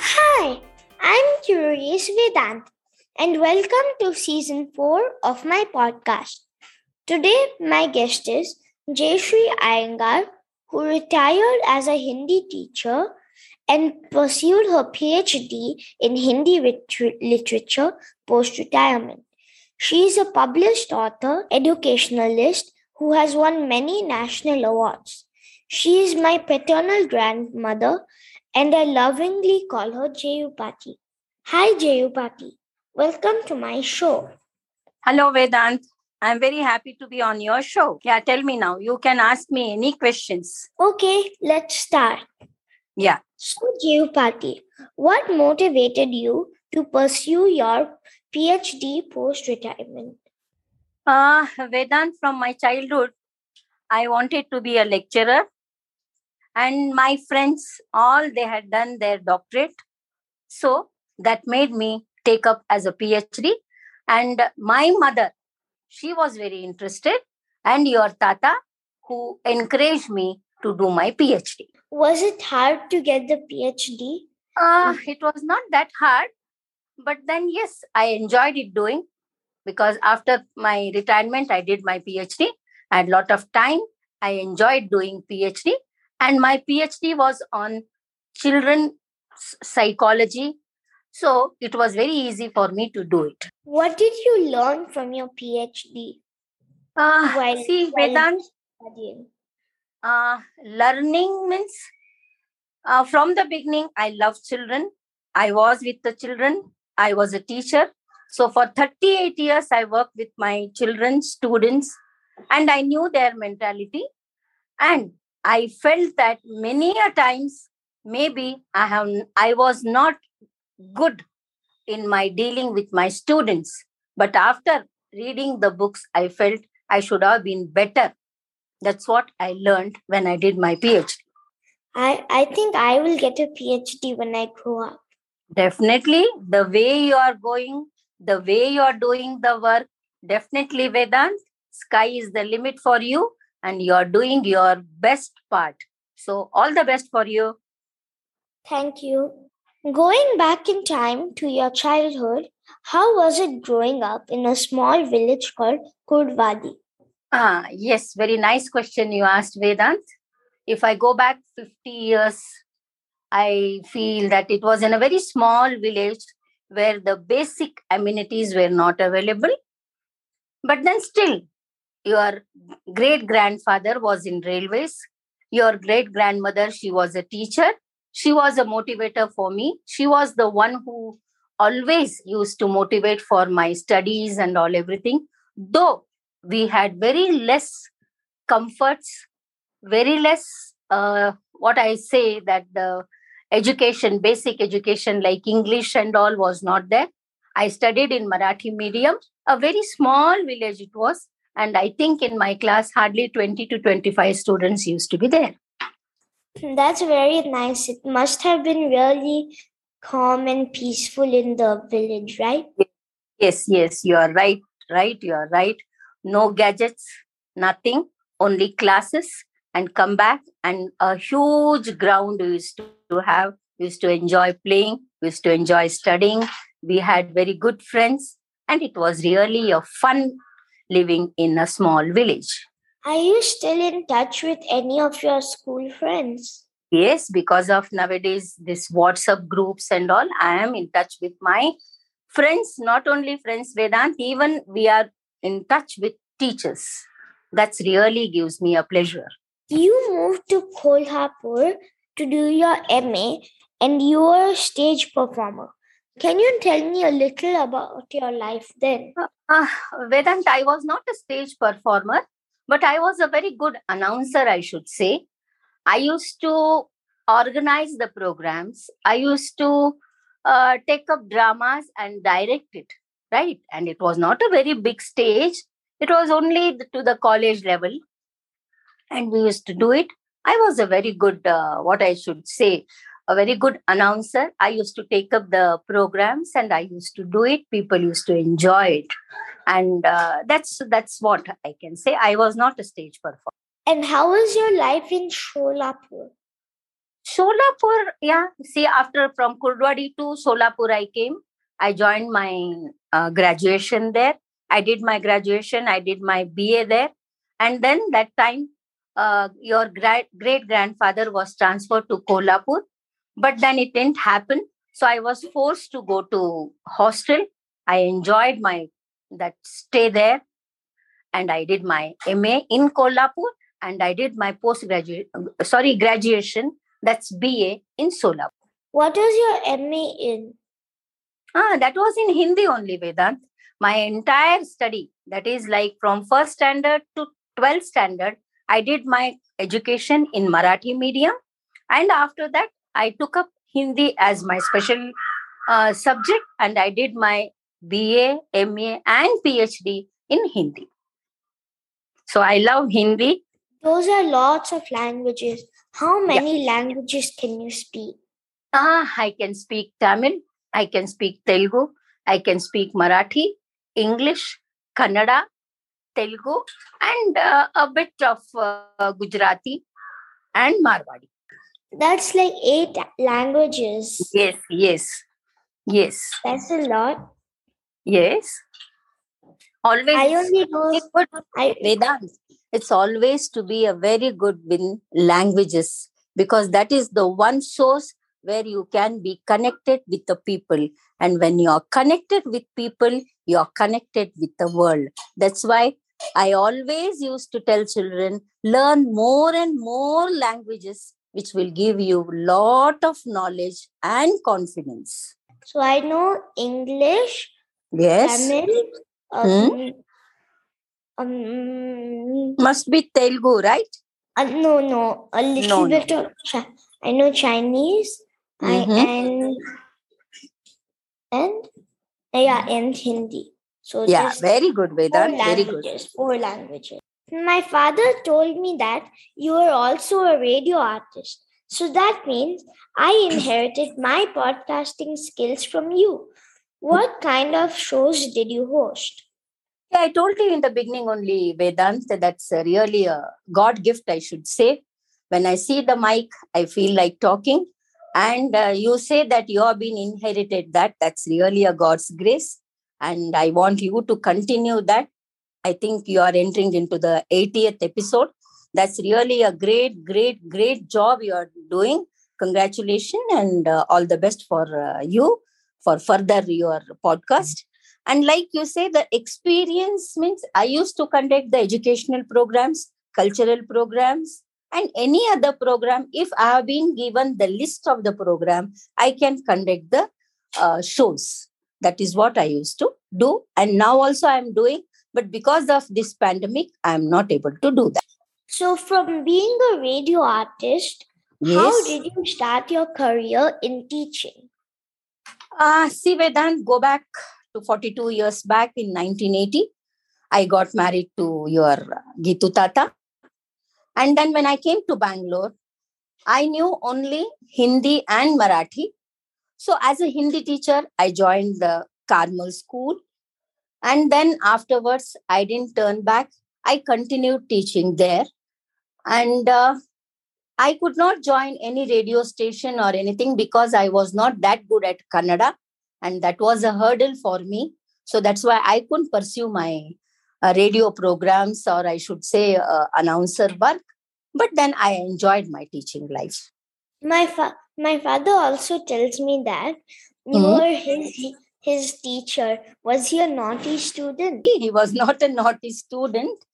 Hi, I'm Curious Vedant, and welcome to season 4 of my podcast. Today, my guest is Jayashree Iyengar, who retired as a Hindi teacher and pursued her PhD in Hindi lit- literature post retirement. She is a published author, educationalist who has won many national awards. She is my paternal grandmother and I lovingly call her Jayupati. Hi, Jayupati. Welcome to my show. Hello, Vedant. I'm very happy to be on your show. Yeah, tell me now. You can ask me any questions. Okay, let's start. Yeah. So, Jayupati, what motivated you to pursue your PhD post retirement? Uh, Vedant, from my childhood, I wanted to be a lecturer. And my friends, all they had done their doctorate. So that made me take up as a PhD. And my mother, she was very interested. And your tata, who encouraged me to do my PhD. Was it hard to get the PhD? Uh, it was not that hard, but then yes, I enjoyed it doing because after my retirement, I did my PhD. I had a lot of time. I enjoyed doing PhD, and my PhD was on children psychology. So it was very easy for me to do it. What did you learn from your PhD? Uh, While- see, while- Vedant, studying? uh, learning means uh, from the beginning i love children i was with the children i was a teacher so for 38 years i worked with my children students and i knew their mentality and i felt that many a times maybe i have i was not good in my dealing with my students but after reading the books i felt i should have been better that's what I learned when I did my PhD. I, I think I will get a PhD when I grow up. Definitely, the way you are going, the way you are doing the work, definitely Vedant, sky is the limit for you and you are doing your best part. So, all the best for you. Thank you. Going back in time to your childhood, how was it growing up in a small village called Kurdwadi? Ah, yes, very nice question you asked, Vedant. If I go back 50 years, I feel that it was in a very small village where the basic amenities were not available. But then, still, your great grandfather was in railways, your great grandmother, she was a teacher, she was a motivator for me. She was the one who always used to motivate for my studies and all everything. Though we had very less comforts very less uh, what i say that the education basic education like english and all was not there i studied in marathi medium a very small village it was and i think in my class hardly 20 to 25 students used to be there That's very nice. It must have been really calm and peaceful in the village, right? yes yes you are right right you are right no gadgets nothing only classes and come back. And a huge ground we used to have we used to enjoy playing we used to enjoy studying. We had very good friends and it was really a fun living in a small village. Are you still in touch with any of your school friends? yes because of nowadays this whatsapp groups and all i am in touch with my friends. Not only friends vedant even we are in touch with teachers. That's really gives me a pleasure You moved to Kolhapur to do your MA and you were a stage performer. Can you tell me a little about your life then? uh, vedant i was not a stage performer but i was a very good announcer i should say. I used to organize the programs. I used to uh, take up dramas and direct it right? And it was not a very big stage. It was only to the college level and we used to do it i was a very good uh, what i should say a very good announcer. I used to take up the programs and I used to do it. People used to enjoy it, and uh, that's that's what I can say. I was not a stage performer. And how was your life in Sholapur? Sholapur, yeah. See, after from Kurdwadi to Solapur, I came. I joined my uh, graduation there. I did my graduation. I did my BA there, and then that time, uh, your great great grandfather was transferred to Kolhapur, but then it didn't happen. So I was forced to go to hostel. I enjoyed my that stay there, and I did my MA in Kolhapur, and I did my postgraduate sorry graduation that's BA in Solapur. What was your MA in? Ah, that was in Hindi only, Vedant. My entire study, that is like from first standard to 12th standard, I did my education in Marathi medium. And after that, I took up Hindi as my special uh, subject and I did my BA, MA, and PhD in Hindi. So I love Hindi. Those are lots of languages. How many yeah. languages can you speak? Ah, I can speak Tamil, I can speak Telugu, I can speak Marathi, English, Kannada, Telugu, and uh, a bit of uh, Gujarati and Marwadi. That's like eight languages. Yes, yes, yes. That's a lot. Yes. Always. I only know. I, Vedant, it's always to be a very good in languages because that is the one source where you can be connected with the people and when you are connected with people you are connected with the world that's why i always used to tell children learn more and more languages which will give you lot of knowledge and confidence so i know english yes tamil um, hmm? Um, Must be Telugu, right? Uh, no, no. A little no, bit no. of I know Chinese mm-hmm. I, and and yeah, and Hindi. So yeah, very good, Vedant. Very good. Four languages. My father told me that you are also a radio artist. So that means I inherited my podcasting skills from you. What kind of shows did you host? Yeah, I told you in the beginning only, Vedant, that's really a God gift, I should say. When I see the mic, I feel like talking. And uh, you say that you have been inherited that. That's really a God's grace. And I want you to continue that. I think you are entering into the 80th episode. That's really a great, great, great job you are doing. Congratulations and uh, all the best for uh, you for further your podcast and like you say, the experience means I used to conduct the educational programs, cultural programs, and any other program. If I have been given the list of the program, I can conduct the uh, shows. That is what I used to do. And now also I'm doing. But because of this pandemic, I'm not able to do that. So, from being a radio artist, yes. how did you start your career in teaching? Uh, see, Vedant, go back to 42 years back in 1980. I got married to your Gitu Tata. And then when I came to Bangalore, I knew only Hindi and Marathi. So as a Hindi teacher, I joined the Carmel school. And then afterwards, I didn't turn back. I continued teaching there. And uh, I could not join any radio station or anything because I was not that good at Kannada and that was a hurdle for me so that's why i couldn't pursue my uh, radio programs or i should say uh, announcer work but then i enjoyed my teaching life my fa- my father also tells me that you mm-hmm. were his his teacher was he a naughty student? He was not a naughty student.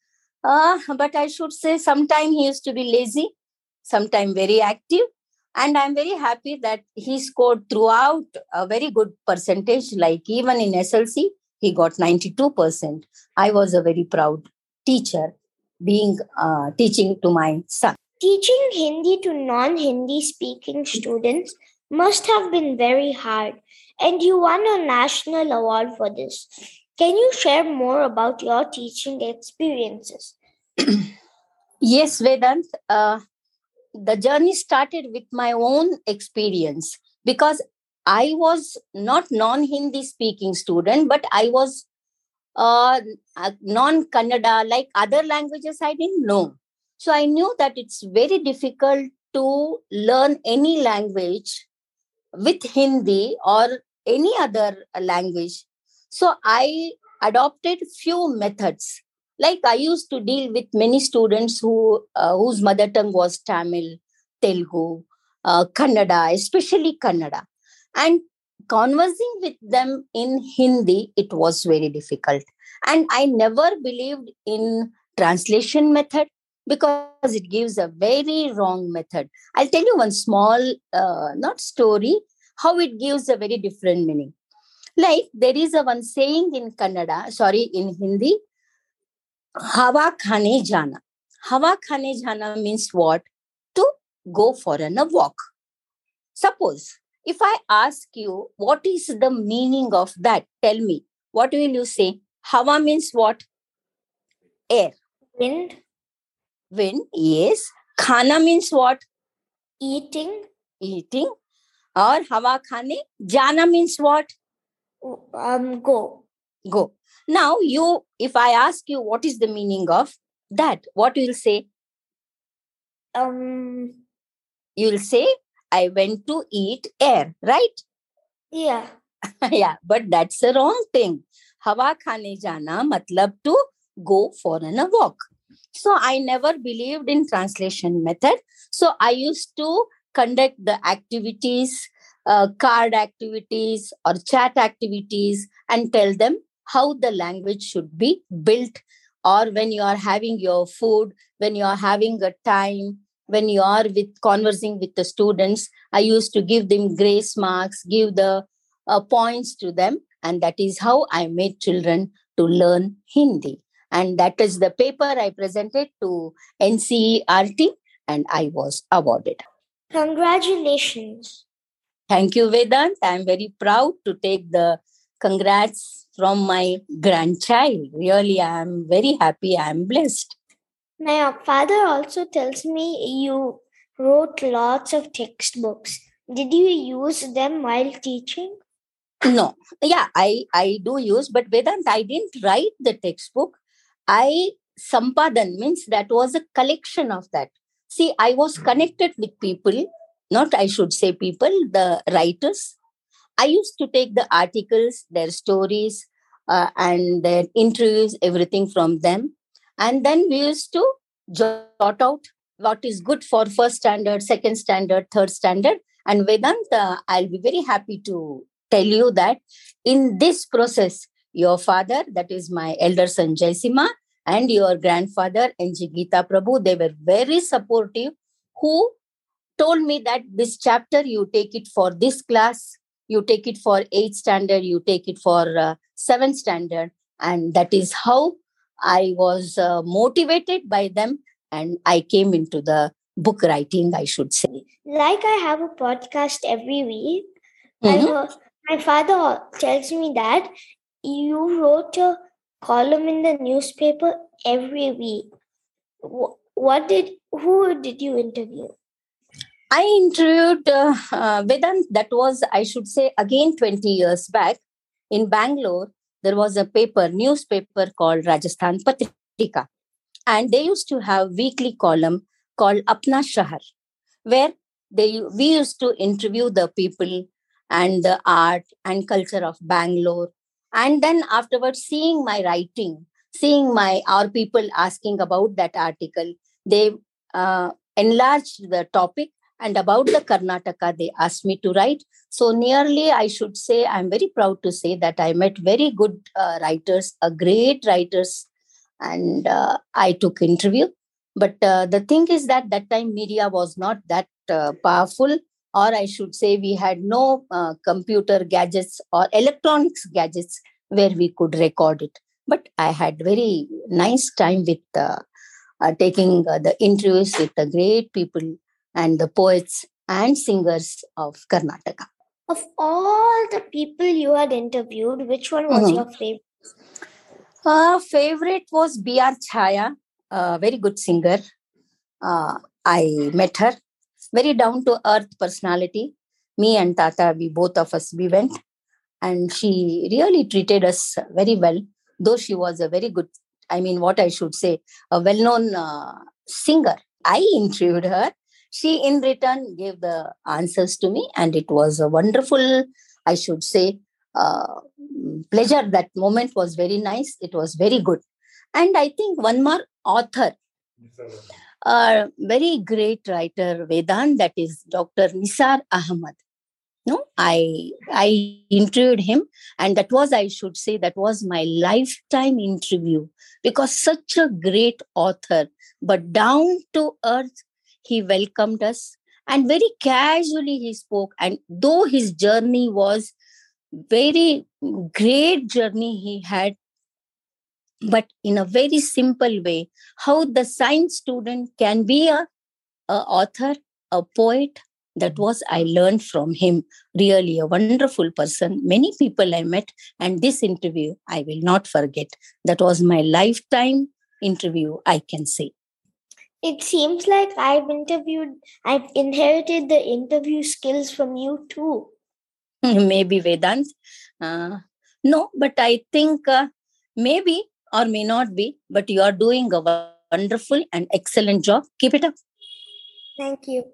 Uh, but i should say sometime he used to be lazy sometime very active. And i'm very happy that he scored throughout a very good percentage. Like even in slc he got 92% i was a very proud teacher being uh, teaching to my son teaching hindi to non-hindi speaking students must have been very hard and you won a national award for this. Can you share more about your teaching experiences? Yes vedant. Uh, the journey started with my own experience because I was not non-Hindi speaking student, but I was uh, non-Kannada, like other languages I didn't know. So I knew that it's very difficult to learn any language with Hindi or any other language. So I adopted few methods. Like I used to deal with many students who uh, whose mother tongue was Tamil, Telugu, uh, Kannada, especially Kannada and conversing with them in hindi it was very difficult and i never believed in translation method because it gives a very wrong method i'll tell you one small uh, not story how it gives a very different meaning like there is a one saying in kannada sorry in hindi hawa khane jana hawa khane jana means what to go for a walk suppose if I ask you, what is the meaning of that? Tell me. What will you say? Hawa means what? Air. Wind. Wind, yes. Khana means what? Eating. Eating. Or hawa khane. Jana means what? Um, go. Go. Now, you, if I ask you what is the meaning of that, what you will say? Um, you will say I went to eat air, right? Yeah. yeah, but that's the wrong thing. Hawa khane jana matlab to go for an a walk. So I never believed in translation method. So I used to conduct the activities, uh, card activities or chat activities and tell them how the language should be built or when you are having your food, when you are having a time, when you are with conversing with the students i used to give them grace marks give the uh, points to them and that is how i made children to learn hindi and that is the paper i presented to ncert and i was awarded congratulations thank you vedant i am very proud to take the congrats from my grandchild really i am very happy i am blessed my father also tells me you wrote lots of textbooks. Did you use them while teaching? No. Yeah, I, I do use, but Vedant, I didn't write the textbook. I Sampadan means that was a collection of that. See, I was connected with people, not I should say people, the writers. I used to take the articles, their stories, uh, and their interviews, everything from them and then we used to jot out what is good for first standard second standard third standard and vedanta i'll be very happy to tell you that in this process your father that is my elder son jaisima and your grandfather NG Geeta Prabhu, they were very supportive, who told me that this chapter you take it for this class, you take it for eighth standard, you take it for uh, seventh standard. And that is how I was uh, motivated by them and I came into the book writing, I should say. Like I have a podcast every week, mm-hmm. my father tells me that you wrote a column in the newspaper every week. What did, who did you interview? I interviewed uh, uh, Vedant, that was, I should say, again 20 years back in Bangalore there was a paper, newspaper called Rajasthan Patrika. And they used to have weekly column called Apna Shahar, where they we used to interview the people and the art and culture of Bangalore. And then afterwards, seeing my writing, seeing my our people asking about that article, they uh, enlarged the topic and about the Karnataka, they asked me to write. So, nearly, I should say, I'm very proud to say that I met very good uh, writers, a great writers, and uh, I took interview. But uh, the thing is that that time media was not that uh, powerful, or I should say, we had no uh, computer gadgets or electronics gadgets where we could record it. But I had very nice time with uh, taking the interviews with the great people and the poets and singers of Karnataka. Of all the people you had interviewed, which one was mm-hmm. your favorite? Uh, favorite was B.R. Chaya, a very good singer. Uh, I met her very down to earth personality. Me and Tata, we both of us, we went and she really treated us very well, though she was a very good, I mean, what I should say, a well known uh, singer. I interviewed her. She, in return, gave the answers to me, and it was a wonderful, I should say, uh, pleasure. That moment was very nice. It was very good. And I think one more author a very great writer Vedant, that is Dr. Nisar Ahmad. No, I I interviewed him, and that was I should say that was my lifetime interview because such a great author, but down to earth, he welcomed us and very casually he spoke. And though his journey was very great journey he had but in a very simple way how the science student can be a, a author a poet that was i learned from him. Really a wonderful person. Many people i met and this interview i will not forget. That was my lifetime interview i can say. It seems like i've interviewed i've inherited the interview skills from you too. Maybe vedant. Uh, no but i think uh, maybe or may not be, but you are doing a wonderful and excellent job. Keep it up. Thank you.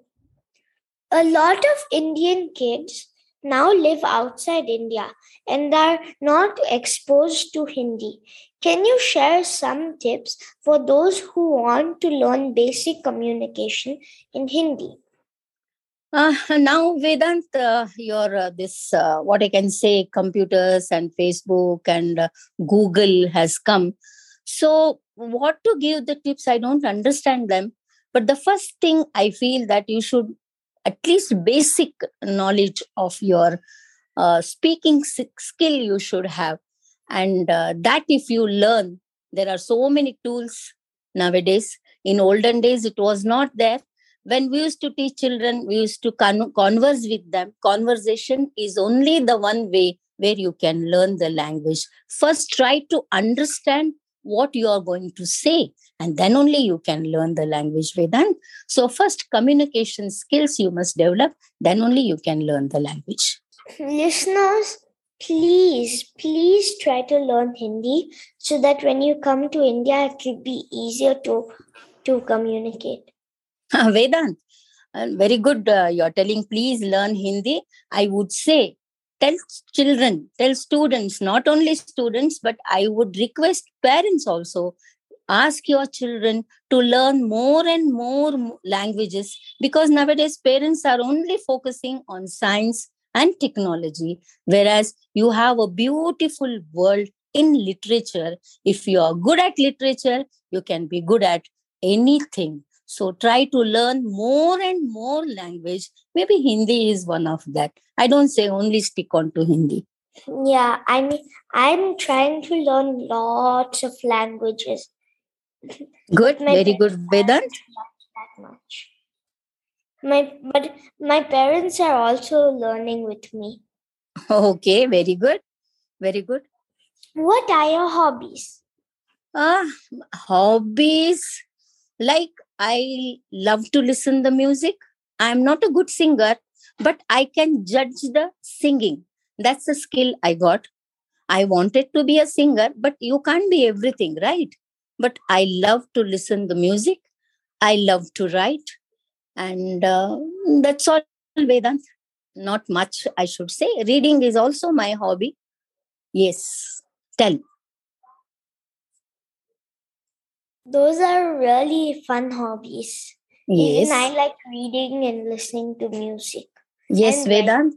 A lot of Indian kids now live outside India and are not exposed to Hindi. Can you share some tips for those who want to learn basic communication in Hindi? Uh, now, Vedant, uh, your uh, this uh, what I can say, computers and Facebook and uh, Google has come. So, what to give the tips? I don't understand them. But the first thing I feel that you should at least basic knowledge of your uh, speaking skill you should have, and that if you learn, there are so many tools nowadays. In olden days, it was not there when we used to teach children we used to con- converse with them. Conversation is only the one way where you can learn the language. First try to understand what you are going to say and then only you can learn the language vedant so first communication skills you must develop then only you can learn the language. Listeners please please try to learn hindi so that when you come to india it will be easier to to communicate Vedant, uh, very good. Uh, you're telling, please learn Hindi. I would say, tell children, tell students, not only students, but I would request parents also. Ask your children to learn more and more languages because nowadays parents are only focusing on science and technology, whereas you have a beautiful world in literature. If you are good at literature, you can be good at anything so try to learn more and more language. Maybe Hindi is one of that. I don't say only stick on to Hindi. Yeah, I mean, I'm trying to learn lots of languages. Good, very good, Vedant. That much. My but my parents are also learning with me. Okay, very good, very good. What are your hobbies? Ah, uh, hobbies like I love to listen the music. I'm not a good singer, but I can judge the singing. That's the skill I got. I wanted to be a singer, but you can't be everything, right? But I love to listen the music. I love to write, and uh, that's all, Vedant. Not much, I should say. Reading is also my hobby. Yes, tell. Those are really fun hobbies. Yes. Even I like reading and listening to music. Yes, Vedant.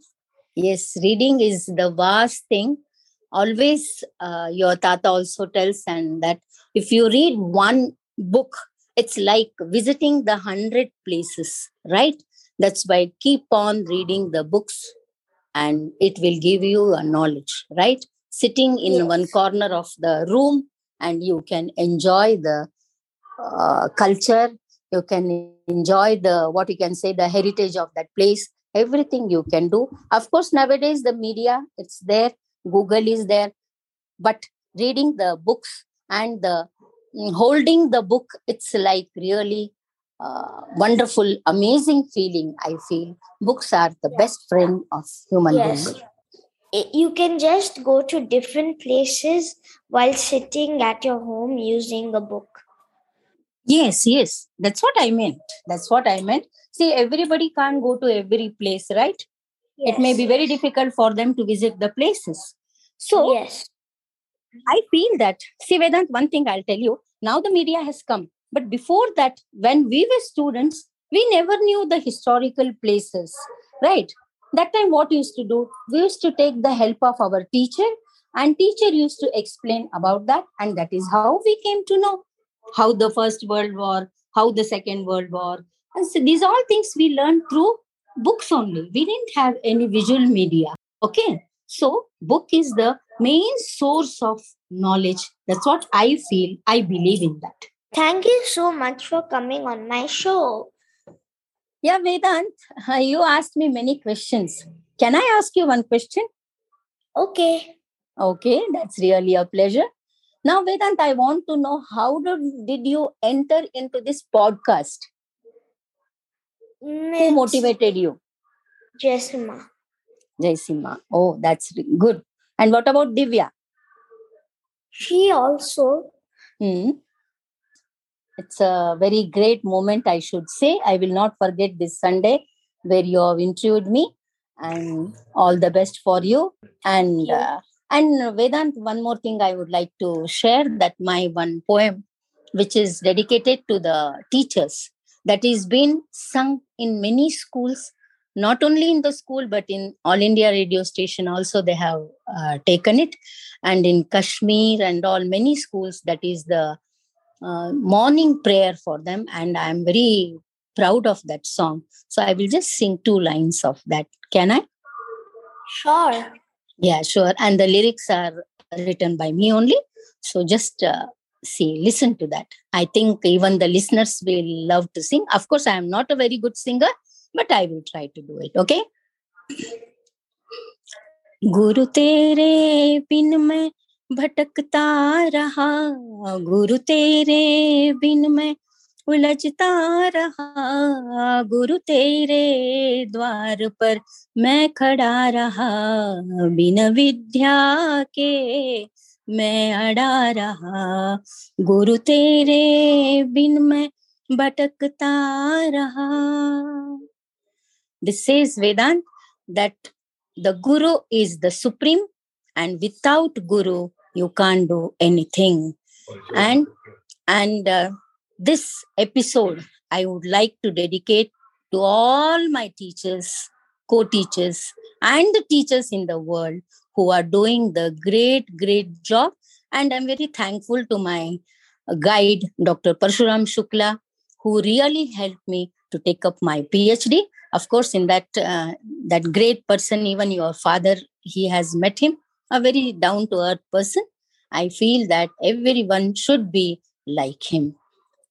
Yes, reading is the vast thing. Always, uh, your Tata also tells, and that if you read one book, it's like visiting the hundred places, right? That's why keep on reading the books and it will give you a knowledge, right? Sitting in yes. one corner of the room and you can enjoy the uh, culture you can enjoy the what you can say the heritage of that place everything you can do of course nowadays the media it's there google is there but reading the books and the mm, holding the book it's like really uh, wonderful, amazing feeling. I feel books are the best friend of human Yes. being. You can just go to different places while sitting at your home using a book. Yes, yes, that's what I meant. That's what I meant. See, everybody can't go to every place, right? It may be very difficult for them to visit the places. So yes. I feel that, see, Vedant, one thing I'll tell you now the media has come. But before that, when we were students, we never knew the historical places, right? That time, what we used to do? We used to take the help of our teacher, and teacher used to explain about that. And that is how we came to know how the First World War, how the Second World War. And so these all things we learned through books only. We didn't have any visual media. Okay. So, book is the main source of knowledge. That's what I feel. I believe in that. Thank you so much for coming on my show. Yeah, Vedant, uh, you asked me many questions. Can I ask you one question? Okay. Okay, that's really a pleasure. Now, Vedant, I want to know how did, you enter into this podcast? Who motivated you? Jessima. Jaisima. Oh, that's good. And what about Divya? She also. Hmm. It's a very great moment, I should say. I will not forget this Sunday where you have interviewed me, and all the best for you. And uh, and Vedant, one more thing I would like to share that my one poem, which is dedicated to the teachers, that is been sung in many schools, not only in the school but in All India radio station also they have uh, taken it, and in Kashmir and all many schools that is the uh, morning prayer for them, and I am very proud of that song. So I will just sing two lines of that. Can I? Sure. Yeah, sure. And the lyrics are written by me only. So just uh, see, listen to that. I think even the listeners will love to sing. Of course, I am not a very good singer, but I will try to do it. Okay. गुरु तेरे बिन मैं भटकता रहा गुरु तेरे बिन मैं उलझता रहा। गुरु तेरे द्वार पर मैं खड़ा रहा। बिन विद्या के मैं अड़ा रहा। गुरु तेरे बिन मैं भटकता रहा। This is Vedant that the guru is the supreme end without guru you can't do anything and and this episode i would like to dedicate to all my teachers co-teachers and the teachers in the world who are doing the great great job. And i'm very thankful to my guide dr parshuram shukla who really helped me to take up my phd of course in that uh, that great person even your father he has met him a very down to earth person. I feel that everyone should be like him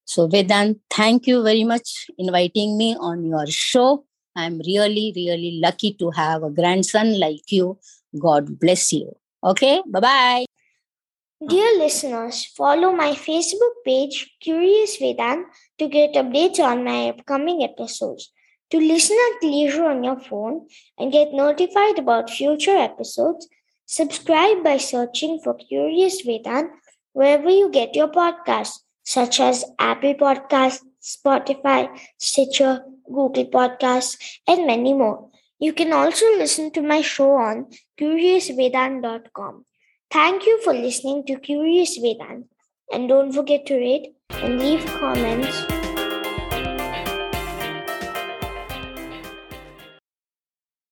so vedant thank you very much inviting me on your show. I'm really really lucky to have a grandson like you. God bless you. Okay bye bye Dear listeners, follow my Facebook page, Curious Vedant, to get updates on my upcoming episodes. To listen at leisure on your phone and get notified about future episodes, subscribe by searching for Curious Vedant wherever you get your podcasts, such as Apple Podcasts, Spotify, Stitcher, Google Podcasts, and many more. You can also listen to my show on CuriousVedant.com. Thank you for listening to Curious Vedant. And don't forget to rate and leave comments